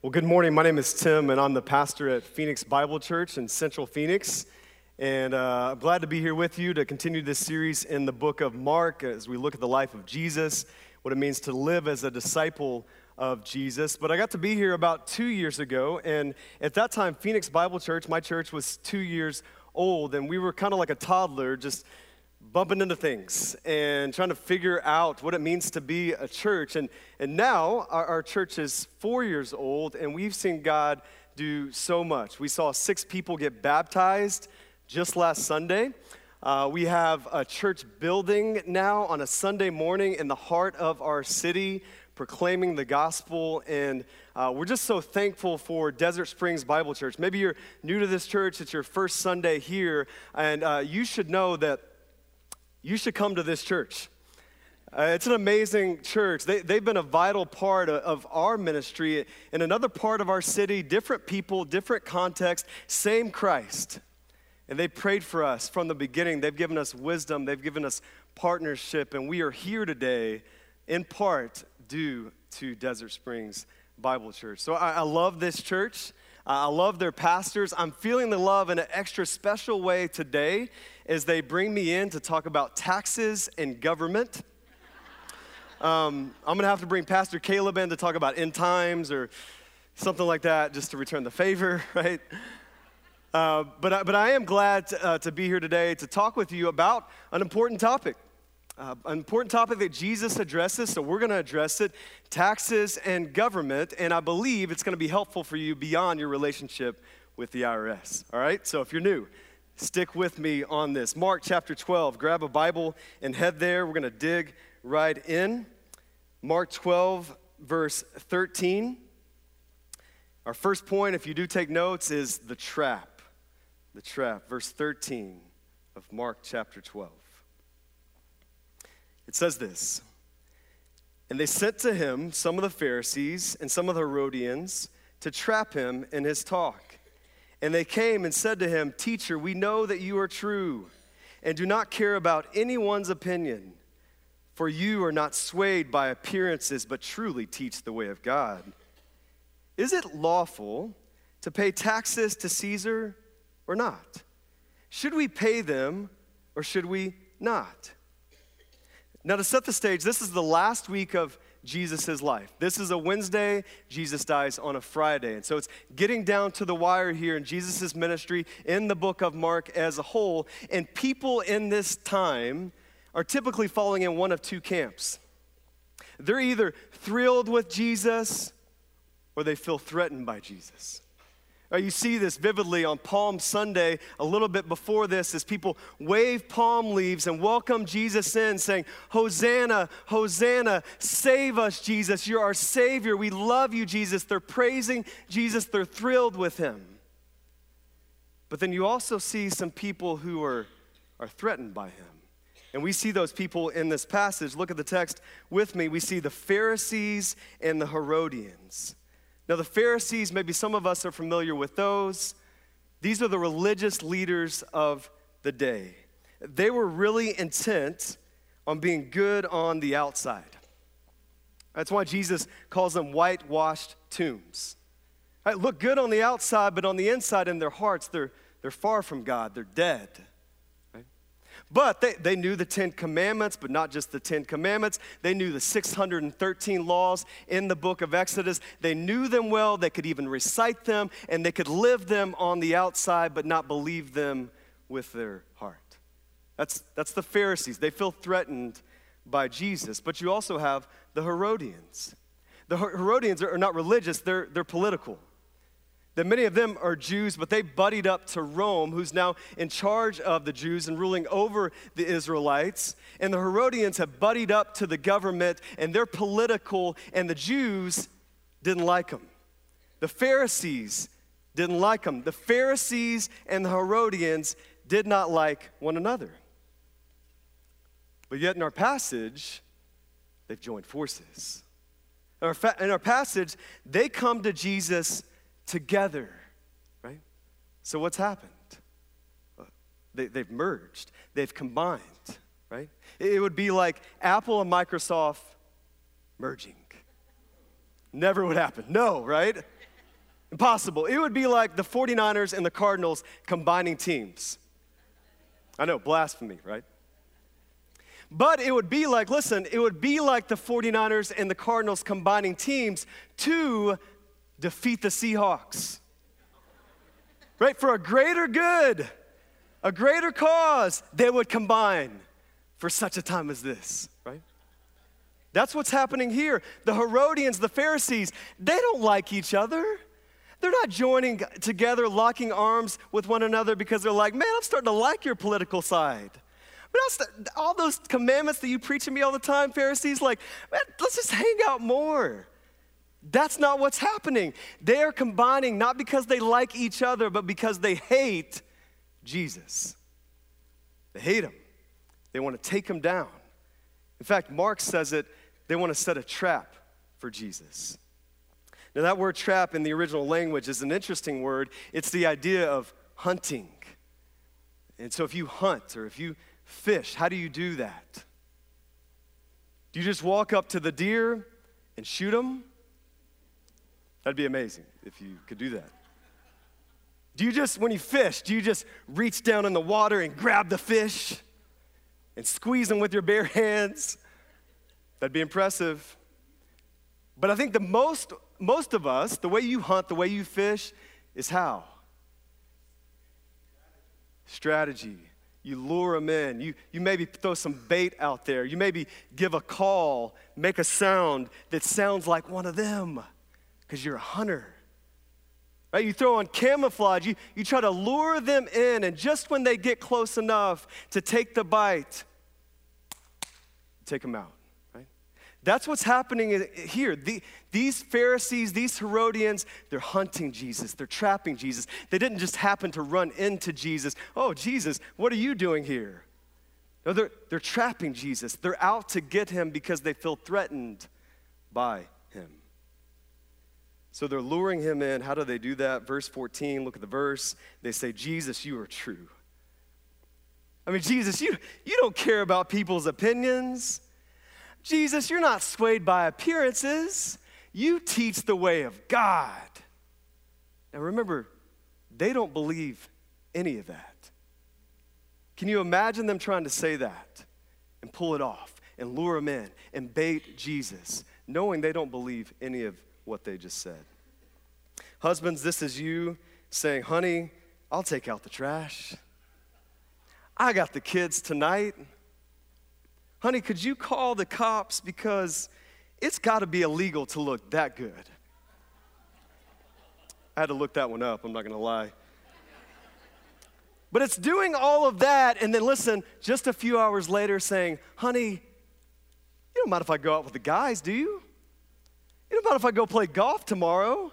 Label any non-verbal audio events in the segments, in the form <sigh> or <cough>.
Well, good morning. My name is Tim, and I'm the pastor at Phoenix Bible Church in Central Phoenix. And uh, I'm glad to be here with you to continue this series in the book of Mark as we look at the life of Jesus, what it means to live as a disciple of Jesus. But I got to be here about two years ago, and at that time, Phoenix Bible Church, my church, was two years old, and we were kind of like a toddler, just bumping into things and trying to figure out what it means to be a church. And, and now our, our church is four years old, and we've seen God do so much. We saw six people get baptized just last Sunday. Uh, we have a church building now on a Sunday morning in the heart of our city, proclaiming the gospel. And uh, we're just so thankful for Desert Springs Bible Church. Maybe you're new to this church, it's your first Sunday here, and uh, you should know that you should come to this church. Uh, it's an amazing church. They, they've been a vital part of, of, our ministry in another part of our city, different people, different context, same Christ. And they prayed for us from the beginning. They've given us wisdom, they've given us partnership, and we are here today in part due to Desert Springs Bible Church. So I, I love this church. I love their pastors. I'm feeling the love in an extra special way today as they bring me in to talk about taxes and government. Um, I'm going to have to bring Pastor Caleb in to talk about end times or something like that just to return the favor, <laughs> right? Uh, but, but I am glad to, uh, to, be here today to talk with you about an important topic. Uh, an important topic that Jesus addresses, so we're going to address it taxes and government. And I believe it's going to be helpful for you beyond your relationship with the IRS. All right? So if you're new, stick with me on this. Mark chapter 12. Grab a Bible and head there. We're going to dig right in. Mark 12, verse 13. Our first point, if you do take notes, is the trap. The trap. Verse 13 of Mark chapter 12. It says this And they sent to him some of the Pharisees and some of the Herodians to trap him in his talk. And they came and said to him, Teacher, we know that you are true and do not care about anyone's opinion, for you are not swayed by appearances, but truly teach the way of God. Is it lawful to pay taxes to Caesar or not? Should we pay them or should we not? Now, to set the stage, this is the last week of Jesus' life. This is a Wednesday, Jesus dies on a Friday. And so it's getting down to the wire here in Jesus' ministry in the book of Mark as a whole. And people in this time are typically falling in one of two camps. They're either thrilled with Jesus or they feel threatened by Jesus. Uh, you see this vividly on Palm Sunday, a little bit before this, as people wave palm leaves and welcome Jesus in, saying, Hosanna, Hosanna, save us, Jesus. You're our Savior. We love you, Jesus. They're praising Jesus, they're thrilled with him. But then you also see some people who are, are threatened by him. And we see those people in this passage. Look at the text with me. We see the Pharisees and the Herodians. Now, the Pharisees, maybe some of us are familiar with those. These are the religious leaders of the day. They were really intent on being good on the outside. That's why Jesus calls them whitewashed tombs. Right, look good on the outside, but on the inside in their hearts, they're, they're far from God, they're dead. But they, they knew the Ten Commandments, but not just the Ten Commandments. They knew the 613 laws in the book of Exodus. They knew them well. They could even recite them, and they could live them on the outside, but not believe them with their heart. That's, that's the Pharisees. They feel threatened by Jesus. But you also have the Herodians. The Herodians are not religious, they're, they're political that many of them are Jews, but they buddied up to Rome, who's now in charge of the Jews and ruling over the Israelites. And the Herodians have buddied up to the government, and they're political, and the Jews didn't like them. The Pharisees didn't like them. The Pharisees and the Herodians did not like one another. But yet, in our passage, they've joined forces. In our, fa- in our passage, they come to Jesus together, right? So what's happened? They, they've merged, they've combined, right? It would be like Apple and Microsoft merging. Never would happen. No, right? Impossible. It would be like the 49ers and the Cardinals combining teams. I know, blasphemy, right? But it would be like, listen, it would be like the 49ers and the Cardinals combining teams to defeat the Seahawks. Right? For a greater good, a greater cause, they would combine for such a time as this, right? That's what's happening here. The Herodians, the Pharisees, they don't like each other. They're not joining together, locking arms with one another because they're like, man, I'm starting to like your political side. But all those commandments that you preach to me all the time, Pharisees, like, man, let's just hang out more. That's not what's happening. They are combining not because they like each other, but because they hate Jesus. They hate him. They want to take him down. In fact, Mark says it, they want to set a trap for Jesus. Now, that word trap in the original language is an interesting word. It's the idea of hunting. And so, if you hunt or if you fish, how do you do that? Do you just walk up to the deer and shoot them? That'd be amazing if you could do that. Do you just, when you fish, do you just reach down in the water and grab the fish and squeeze them with your bare hands? That'd be impressive. But I think the most, most of us, the way you hunt, the way you fish, is how? Strategy. You lure them in. You, you maybe throw some bait out there. You maybe give a call, make a sound that sounds like one of them because you're a hunter. Right? You throw on camouflage, you, you try to lure them in, and just when they get close enough to take the bite, take them out. Right? That's what's happening here. The, these Pharisees, these Herodians, they're hunting Jesus, they're trapping Jesus. They didn't just happen to run into Jesus. Oh, Jesus, what are you doing here? No, they're, they're trapping Jesus. They're out to get him because they feel threatened by. So they're luring him in. How do they do that? Verse 14, look at the verse. They say, Jesus, you are true. I mean, Jesus, you, you don't care about people's opinions. Jesus, you're not swayed by appearances. You teach the way of God. Now remember, they don't believe any of that. Can you imagine them trying to say that and pull it off and lure him in and bait Jesus, knowing they don't believe any of what they just said. Husbands, this is you saying, honey, I'll take out the trash. I got the kids tonight. Honey, could you call the cops because it's got to be illegal to look that good? I had to look that one up, I'm not going to lie. But it's doing all of that, and then listen, just a few hours later saying, honey, you don't mind if I go out with the guys, do you? You know about if I go play golf tomorrow?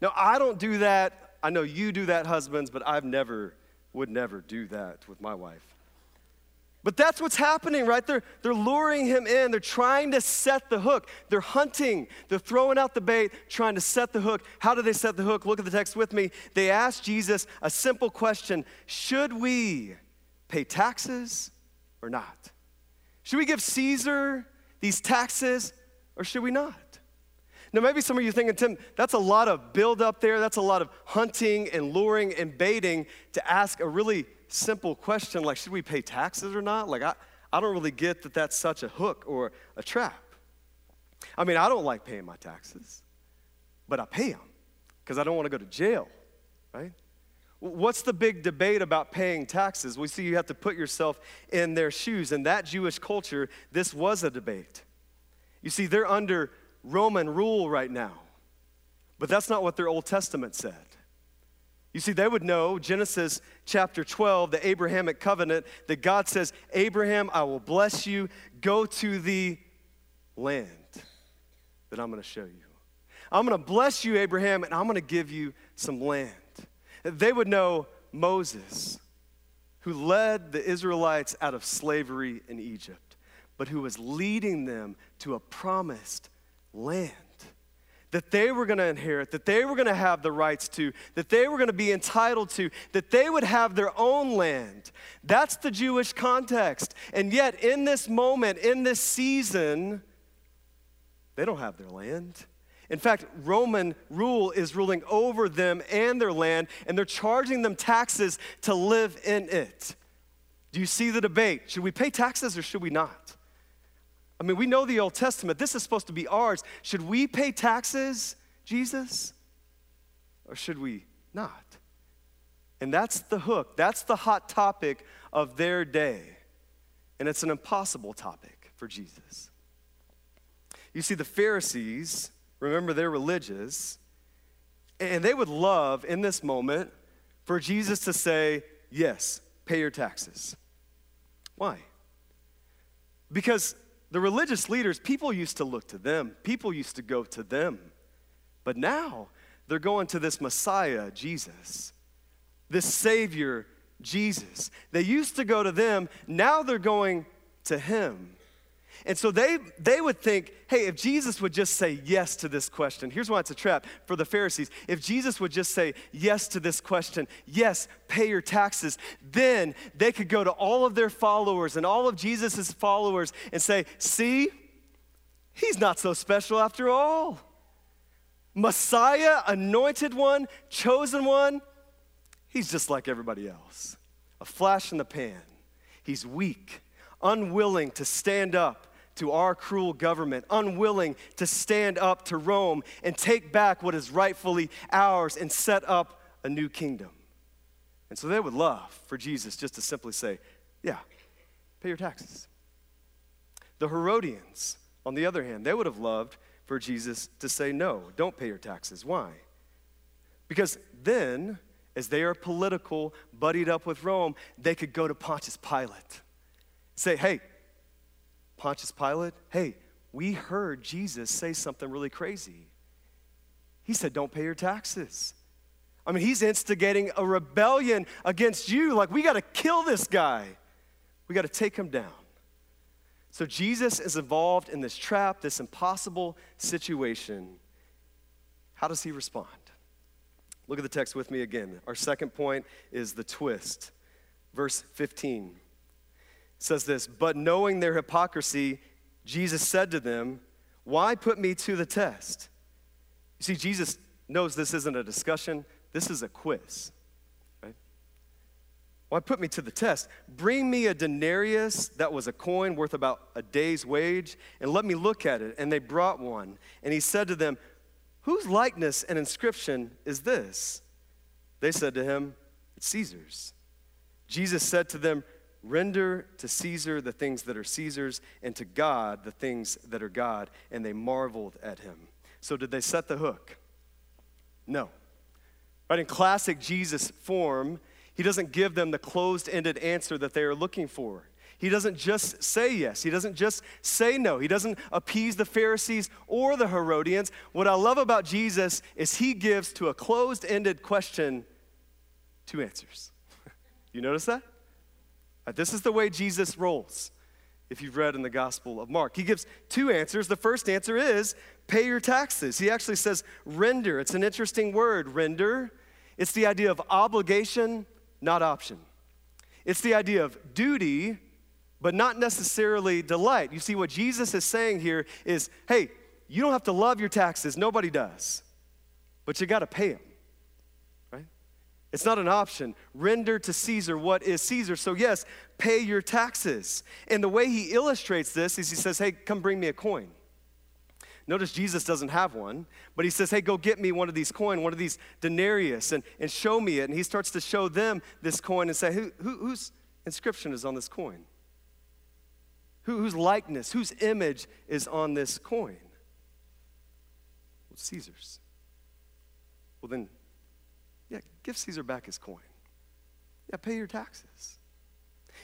No, I don't do that. I know you do that, husbands, but I've never, would never do that with my wife. But that's what's happening, right? They're, they're luring him in. They're trying to set the hook. They're hunting. They're throwing out the bait, trying to set the hook. How do they set the hook? Look at the text with me. They ask Jesus a simple question Should we pay taxes or not? Should we give Caesar these taxes or should we not? Now, maybe some of you thinking, Tim, that's a lot of build up there. That's a lot of hunting and luring and baiting to ask a really simple question like, should we pay taxes or not? Like, I, I don't really get that that's such a hook or a trap. I mean, I don't like paying my taxes, but I pay them because I don't want to go to jail, right? What's the big debate about paying taxes? We see you have to put yourself in their shoes. In that Jewish culture, this was a debate. You see, they're under Roman rule right now. But that's not what their Old Testament said. You see, they would know Genesis chapter 12, the Abrahamic covenant, that God says, Abraham, I will bless you. Go to the land that I'm going to show you. I'm going to bless you, Abraham, and I'm going to give you some land. They would know Moses, who led the Israelites out of slavery in Egypt, but who was leading them to a promised land that they were going to inherit, that they were going to have the rights to, that they were going to be entitled to, that they would have their own land. That's the Jewish context. And yet, in this moment, in this season, they don't have their land. In fact, Roman rule is ruling over them and their land, and they're charging them taxes to live in it. Do you see the debate? Should we pay taxes or should we not? I mean, we know the Old Testament. This is supposed to be ours. Should we pay taxes, Jesus? Or should we not? And that's the hook. That's the hot topic of their day. And it's an impossible topic for Jesus. You see, the Pharisees, remember they're religious, and they would love in this moment for Jesus to say, Yes, pay your taxes. Why? Because the religious leaders, people used to look to them, people used to go to them. But now they're going to this Messiah, Jesus, this Savior, Jesus. They used to go to them, now they're going to Him. And so they, they would think, hey, if Jesus would just say yes to this question, here's why it's a trap for the Pharisees. If Jesus would just say yes to this question, yes, pay your taxes, then they could go to all of their followers and all of Jesus' followers and say, see, he's not so special after all. Messiah, anointed one, chosen one, he's just like everybody else. A flash in the pan. He's weak, unwilling to stand up to our cruel government, unwilling to stand up to Rome and take back what is rightfully ours and set up a new kingdom. And so they would love for Jesus just to simply say, Yeah, pay your taxes. The Herodians, on the other hand, they would have loved for Jesus to say, No, don't pay your taxes. Why? Because then, as they are political, buddied up with Rome, they could go to Pontius Pilate. Say, hey, Pontius Pilate, hey, we heard Jesus say something really crazy. He said, Don't pay your taxes. I mean, he's instigating a rebellion against you. Like, we got to kill this guy, we got to take him down. So, Jesus is involved in this trap, this impossible situation. How does he respond? Look at the text with me again. Our second point is the twist. Verse 15 says this But knowing their hypocrisy, Jesus said to them, Why put me to the test? You see, Jesus knows this isn't a discussion, this is a quiz. Why put me to the test? Bring me a denarius that was a coin worth about a day's wage, and let me look at it. And they brought one. And he said to them, Whose likeness and inscription is this? They said to him, It's Caesar's. Jesus said to them, Render to Caesar the things that are Caesar's, and to God the things that are God. And they marveled at him. So, did they set the hook? No. Right? In classic Jesus form, he doesn't give them the closed ended answer that they are looking for. He doesn't just say yes. He doesn't just say no. He doesn't appease the Pharisees or the Herodians. What I love about Jesus is he gives to a closed ended question two answers. <laughs> you notice that? Uh, this is the way Jesus rolls, if you've read in the Gospel of Mark. He gives two answers. The first answer is pay your taxes. He actually says render. It's an interesting word, render. It's the idea of obligation, not option. It's the idea of duty, but not necessarily delight. You see, what Jesus is saying here is hey, you don't have to love your taxes, nobody does, but you got to pay them. It's not an option. Render to Caesar what is Caesar. So, yes, pay your taxes. And the way he illustrates this is he says, Hey, come bring me a coin. Notice Jesus doesn't have one, but he says, Hey, go get me one of these coin, one of these denarius, and, and show me it. And he starts to show them this coin and say, who, who, Whose inscription is on this coin? Who, whose likeness, whose image is on this coin? Well, Caesar's. Well, then yeah, give Caesar back his coin. Yeah, pay your taxes.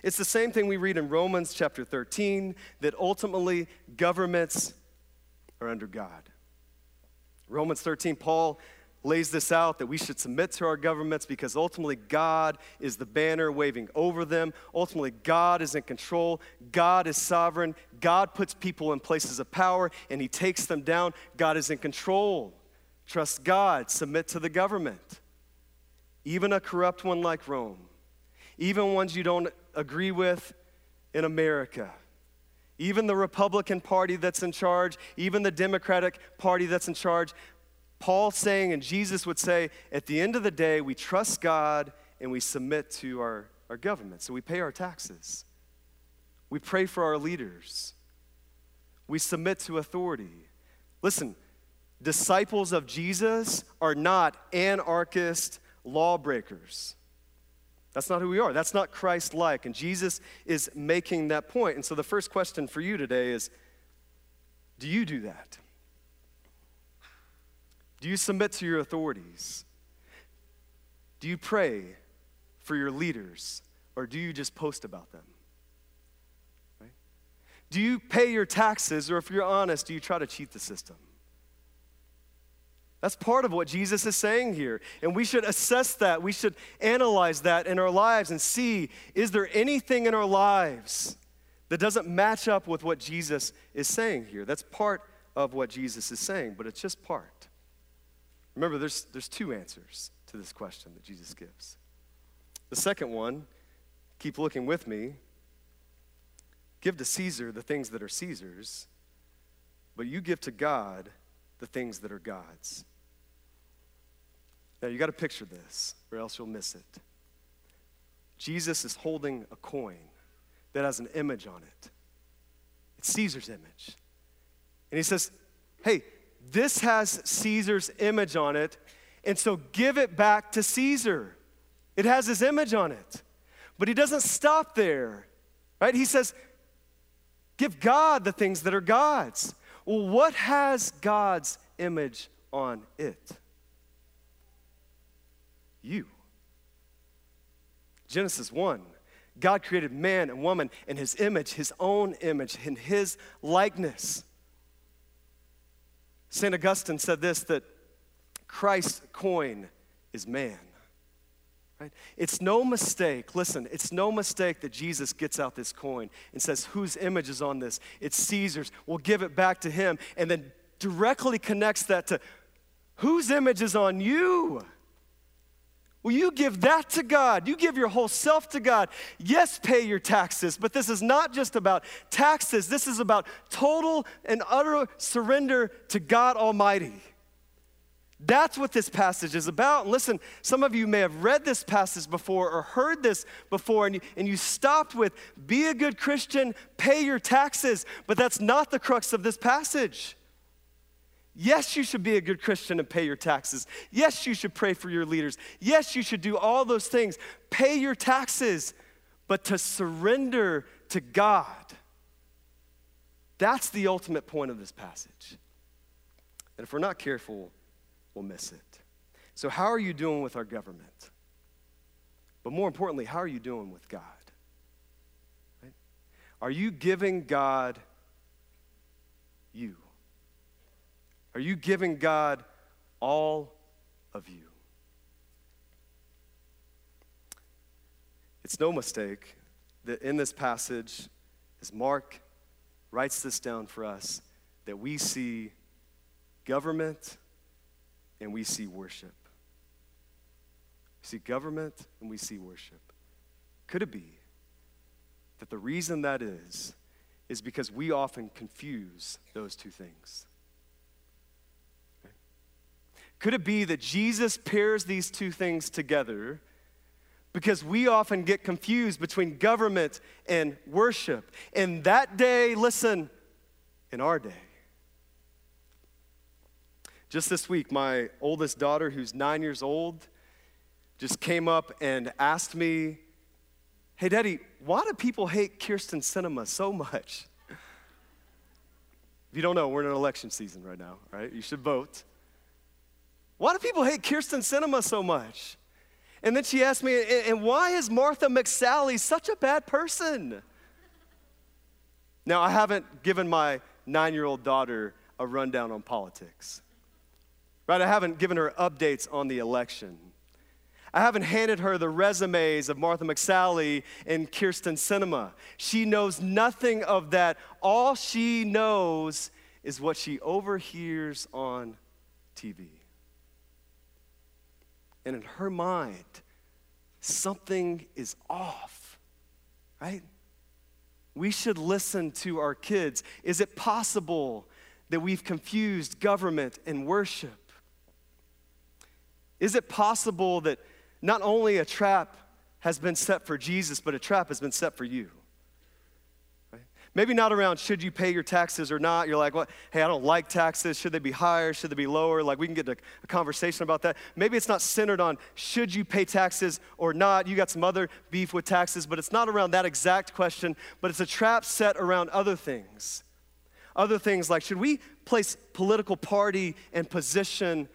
It's the same thing we read in Romans chapter 13 that ultimately governments are under God. Romans 13, Paul lays this out that we should submit to our governments because ultimately God is the banner waving over them. Ultimately, God is in control. God is sovereign. God puts people in places of power and he takes them down. God is in control. Trust God, submit to the government even a corrupt one like Rome, even ones you don't agree with in America, even the Republican Party that's in charge, even the Democratic Party that's in charge. Paul saying, and Jesus would say, at the end of the day, we trust God and we submit to our, our government. So we pay our taxes, we pray for our leaders, we submit to authority. Listen, disciples of Jesus are not anarchist lawbreakers. That's not who we are. That's not Christ like. And Jesus is making that point. And so the first question for you today is do you do that? Do you submit to your authorities? Do you pray for your leaders? Or do you just post about them? Right? Do you pay your taxes? Or if you're honest, do you try to cheat the system? That's part of what Jesus is saying here. And we should assess that. We should analyze that in our lives and see is there anything in our lives that doesn't match up with what Jesus is saying here? That's part of what Jesus is saying, but it's just part. Remember, there's, there's two answers to this question that Jesus gives. The second one, keep looking with me give to Caesar the things that are Caesar's, but you give to God the things that are God's. Now, you got to picture this, or else you'll miss it. Jesus is holding a coin that has an image on it. It's Caesar's image. And he says, Hey, this has Caesar's image on it, and so give it back to Caesar. It has his image on it. But he doesn't stop there, right? He says, Give God the things that are God's. Well, what has God's image on it? you. Genesis 1 God created man and woman in his image, his own image, in his likeness. St. Augustine said this that Christ's coin is man. Right? It's no mistake, listen, it's no mistake that Jesus gets out this coin and says, Whose image is on this? It's Caesar's. We'll give it back to him. And then directly connects that to whose image is on you? Well, you give that to God. You give your whole self to God. Yes, pay your taxes, but this is not just about taxes. This is about total and utter surrender to God Almighty. That's what this passage is about. And listen, some of you may have read this passage before or heard this before, and you, and you stopped with, be a good Christian, pay your taxes. But that's not the crux of this passage. Yes, you should be a good Christian and pay your taxes. Yes, you should pray for your leaders. Yes, you should do all those things. Pay your taxes, but to surrender to God. That's the ultimate point of this passage. And if we're not careful, we'll miss it. So, how are you doing with our government? But more importantly, how are you doing with God? Right? Are you giving God you? Are you giving God all of you? It's no mistake that in this passage, as Mark writes this down for us, that we see government and we see worship. We see government and we see worship. Could it be that the reason that is, is because we often confuse those two things? Could it be that Jesus pairs these two things together because we often get confused between government and worship? In that day, listen, in our day. Just this week, my oldest daughter, who's nine years old, just came up and asked me, Hey, Daddy, why do people hate Kirsten Sinema so much? If you don't know, we're in an election season right now, right? You should vote. Why do people hate Kirsten Sinema so much? And then she asked me, and why is Martha McSally such a bad person? Now, I haven't given my nine year old daughter a rundown on politics, right? I haven't given her updates on the election. I haven't handed her the resumes of Martha McSally and Kirsten Sinema. She knows nothing of that. All she knows is what she overhears on TV. And in her mind, something is off, right? we should listen to our kids. Is it possible that we've confused government and worship? Is it possible that not only a trap has been set for Jesus, but a trap has been set for you? Maybe not around should you pay your taxes or not. You're like, well, hey, I don't like taxes. Should they be higher? Should they be lower? Like, we can get a, a conversation about that. Maybe it's not centered on should you pay taxes or not. You got some other beef with taxes, but it's not around that exact question, but it's a trap set around other things. Other things like should we place political party and position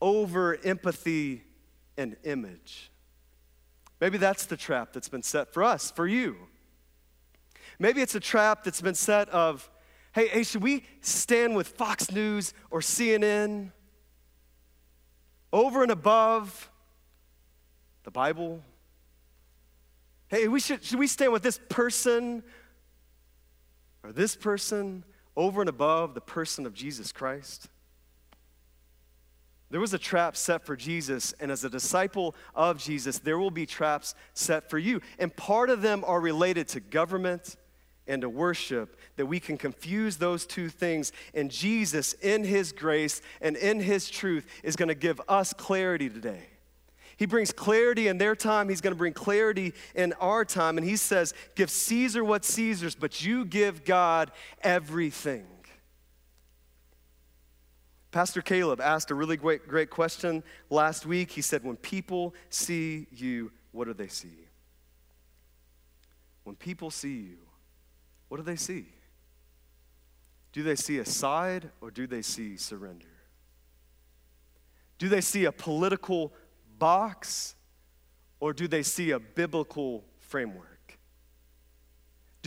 over empathy and image? Maybe that's the trap that's been set for us, for you. Maybe it's a trap that's been set of, hey, hey, should we stand with Fox News or CNN over and above the Bible? Hey, we should, should we stand with this person or this person over and above the person of Jesus Christ? There was a trap set for Jesus, and as a disciple of Jesus, there will be traps set for you. And part of them are related to government and to worship, that we can confuse those two things. And Jesus, in His grace and in His truth, is going to give us clarity today. He brings clarity in their time, He's going to bring clarity in our time. And He says, Give Caesar what's Caesar's, but you give God everything. Pastor Caleb asked a really great, great question last week. He said, When people see you, what do they see? When people see you, what do they see? Do they see a side or do they see surrender? Do they see a political box or do they see a biblical framework?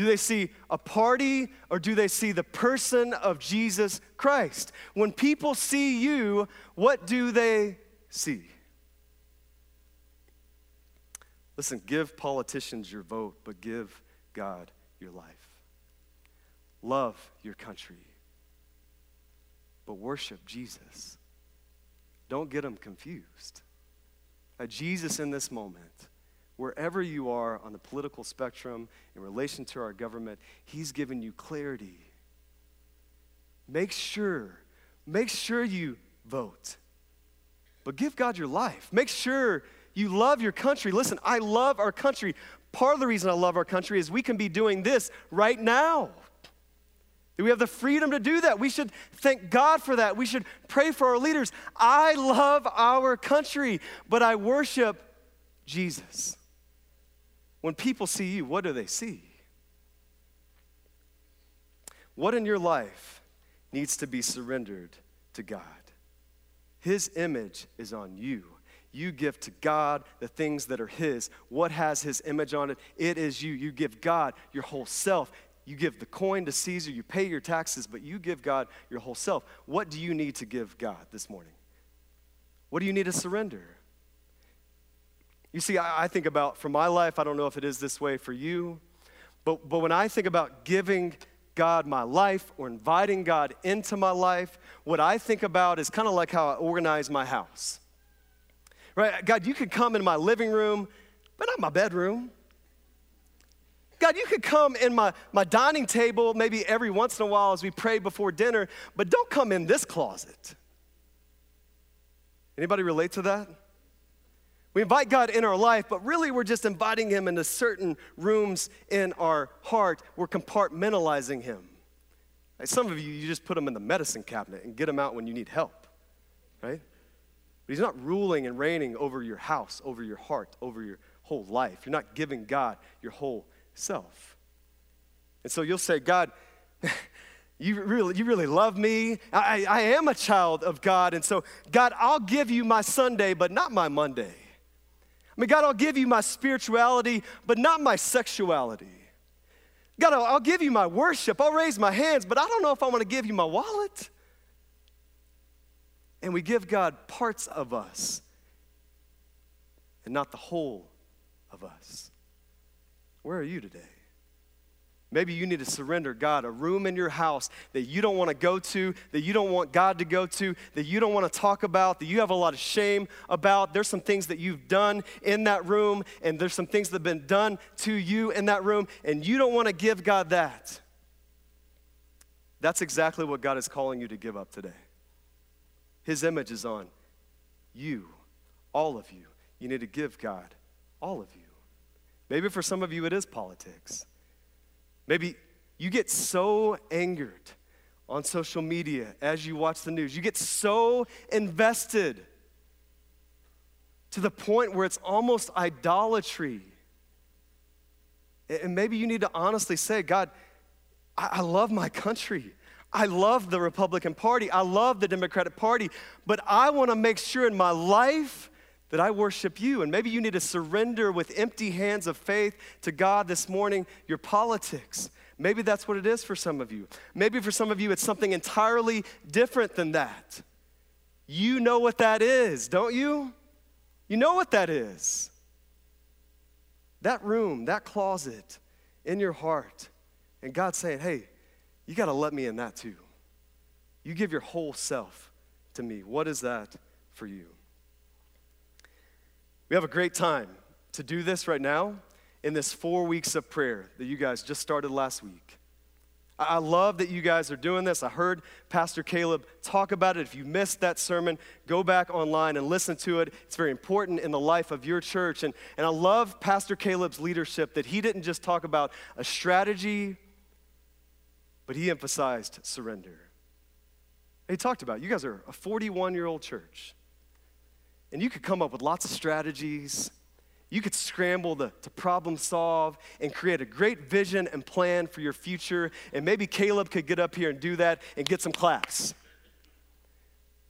Do they see a party or do they see the person of Jesus Christ? When people see you, what do they see? Listen, give politicians your vote, but give God your life. Love your country, but worship Jesus. Don't get them confused. A Jesus, in this moment, wherever you are on the political spectrum in relation to our government, He's given you clarity. Make sure, make sure you vote, but give God your life. Make sure you love your country. Listen, I love our country. Part of the reason I love our country is we can be doing this right now. We have the freedom to do that. We should thank God for that. We should pray for our leaders. I love our country, but I worship Jesus. When people see you, what do they see? What in your life needs to be surrendered to God? His image is on you. You give to God the things that are His. What has His image on it? It is you. You give God your whole self. You give the coin to Caesar, you pay your taxes, but you give God your whole self. What do you need to give God this morning? What do you need to surrender? You see, I, I think about for my life, I don't know if it is this way for you, but, but when I think about giving God my life or inviting God into my life, what I think about is kind of like how I organize my house. Right? God, you could come in my living room, but not my bedroom. God, you could come in my, my dining table maybe every once in a while as we pray before dinner, but don't come in this closet. Anybody relate to that? We invite God in our life, but really we're just inviting Him into certain rooms in our heart. We're compartmentalizing Him. Like some of you, you just put Him in the medicine cabinet and get Him out when you need help, right? But He's not ruling and reigning over your house, over your heart, over your whole life. You're not giving God your whole self. And so you'll say, God, <laughs> you really, you really love me. I, I am a child of God. And so, God, I'll give you my Sunday, but not my Monday. Mean, God, I'll give you my spirituality, but not my sexuality. God, I'll, I'll give you my worship. I'll raise my hands, but I don't know if I want to give you my wallet. And we give God parts of us and not the whole of us. Where are you today? Maybe you need to surrender God a room in your house that you don't want to go to, that you don't want God to go to, that you don't want to talk about, that you have a lot of shame about. There's some things that you've done in that room, and there's some things that have been done to you in that room, and you don't want to give God that. That's exactly what God is calling you to give up today. His image is on you, all of you. You need to give God all of you. Maybe for some of you, it is politics. Maybe you get so angered on social media as you watch the news. You get so invested to the point where it's almost idolatry. And maybe you need to honestly say, God, I, love my country. I love the Republican Party. I love the Democratic Party. But I want to make sure in my life that I worship you. And maybe you need to surrender with empty hands of faith to God this morning your politics. Maybe that's what it is for some of you. Maybe for some of you, it's something entirely different than that. You know what that is, don't you? You know what that is. That room, that closet in your heart. And God's saying, hey, you got to let me in that too. You give your whole self to me. What is that for you? We have a great time to do this right now in this four weeks of prayer that you guys just started last week. I love that you guys are doing this. I heard Pastor Caleb talk about it. If you missed that sermon, go back online and listen to it. It's very important in the life of your church. And, and I love Pastor Caleb's leadership that he didn't just talk about a strategy, but he emphasized surrender. He talked about you guys are a 41 year old church. And you could come up with lots of strategies. You could scramble to, to problem solve and create a great vision and plan for your future. And maybe Caleb could get up here and do that and get some claps.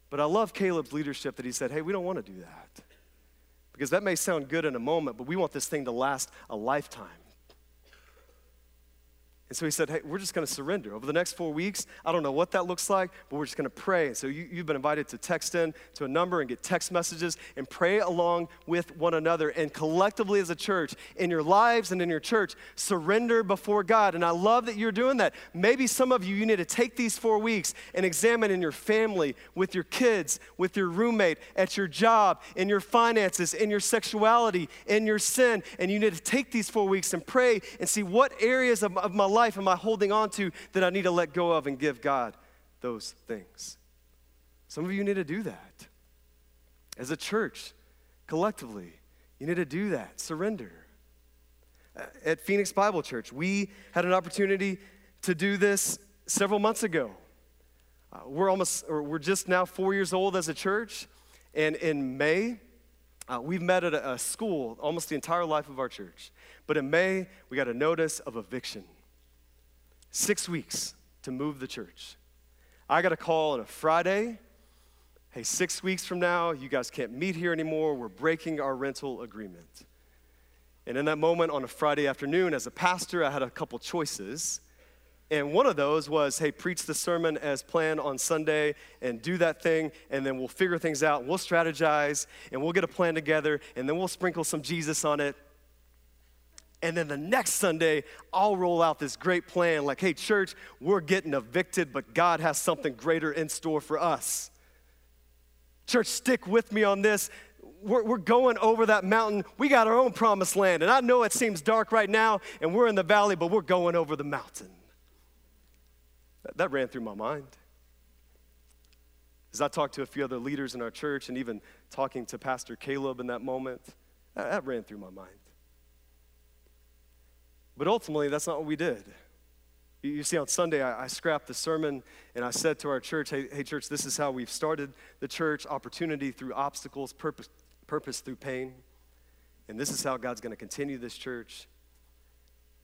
But I love Caleb's leadership that he said, hey, we don't want to do that. Because that may sound good in a moment, but we want this thing to last a lifetime. And so he said, Hey, we're just going to surrender. Over the next four weeks, I don't know what that looks like, but we're just going to pray. And so you, have been invited to text in to a number and get text messages and pray along with one another. And collectively as a church, in your lives and in your church, surrender before God. And I love that you're doing that. Maybe some of you, you need to take these four weeks and examine in your family, with your kids, with your roommate, at your job, in your finances, in your sexuality, in your sin. And you need to take these four weeks and pray and see what areas of, of my life life am I holding on to that I need to let go of and give God those things? Some of you need to do that. As a church, collectively, you need to do that. Surrender. At Phoenix Bible Church, we had an opportunity to do this several months ago. Uh, we're almost, or we're just now four years old as a church, and in May, uh, we've met at a, a school almost the entire life of our church. But in May, we got a notice of eviction six weeks to move the church. I got a call on a Friday. Hey, six weeks from now, you guys can't meet here anymore. We're breaking our rental agreement. And in that moment on a Friday afternoon, as a pastor, I had a couple choices. And one of those was, hey, preach the sermon as planned on Sunday and do that thing, and then we'll figure things out. We'll strategize, and we'll get a plan together, and then we'll sprinkle some Jesus on it, and then the next Sunday, I'll roll out this great plan like, hey, church, we're getting evicted, but God has something greater in store for us. Church, stick with me on this. We're, we're going over that mountain. We got our own promised land. And I know it seems dark right now, and we're in the valley, but we're going over the mountain. That, that ran through my mind. As I talked to a few other leaders in our church and even talking to Pastor Caleb in that moment, that, that ran through my mind. But ultimately, that's not what we did. You see, on Sunday, I, I, scrapped the sermon and I said to our church, hey, hey, church, this is how we've started the church opportunity through obstacles, purpose, purpose through pain. And this is how God's going to continue this church.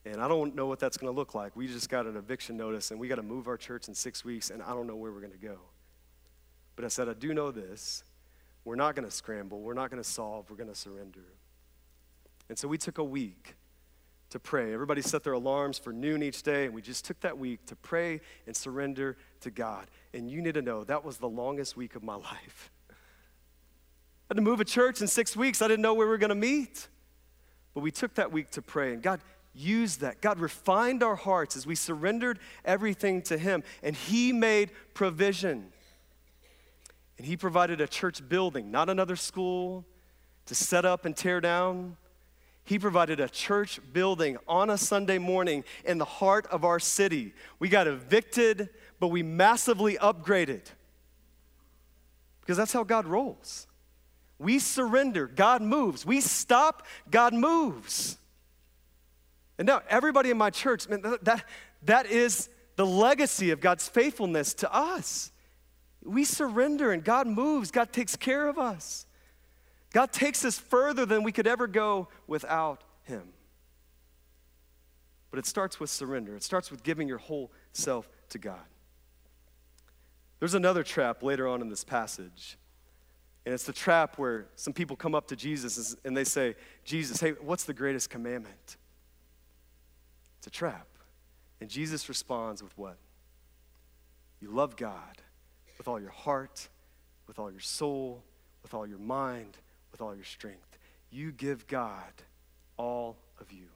And I don't know what that's going to look like. We just got an eviction notice and we got to move our church in six weeks, and I don't know where we're going to go. But I said, I do know this. We're not going to scramble, we're not going to solve, we're going to surrender. And so we took a week to pray. Everybody set their alarms for noon each day, and we just took that week to pray and surrender to God. And you need to know that was the longest week of my <laughs> life. I had to move a church in six weeks. I didn't know where we were going to meet. But we took that week to pray. And God, used that. God refined our hearts as we surrendered everything to Him, and He made provision. And He provided a church building, not another school to set up and tear down. He provided a church building on a Sunday morning in the heart of our city. We got evicted, but we massively upgraded because that's how God rolls. We surrender, God moves. We stop, God moves. And now, everybody in my church, man, that, that is the legacy of God's faithfulness to us. We surrender and God moves, God takes care of us. God takes us further than we could ever go without Him. But it starts with surrender, it starts with giving your whole self to God. There's another trap later on in this passage. And it's the trap where some people come up to Jesus and they say, Jesus, hey, what's the greatest commandment? It's a trap. And Jesus responds with what? You love God with all your heart, with all your soul, with all your mind, with all your strength. You give God all of you.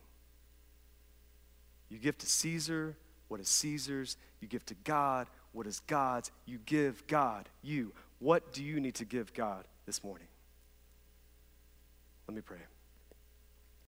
You give to Caesar what is Caesar's, you give to God what is God's. You give God you. What do you need to give God this morning? Let me pray.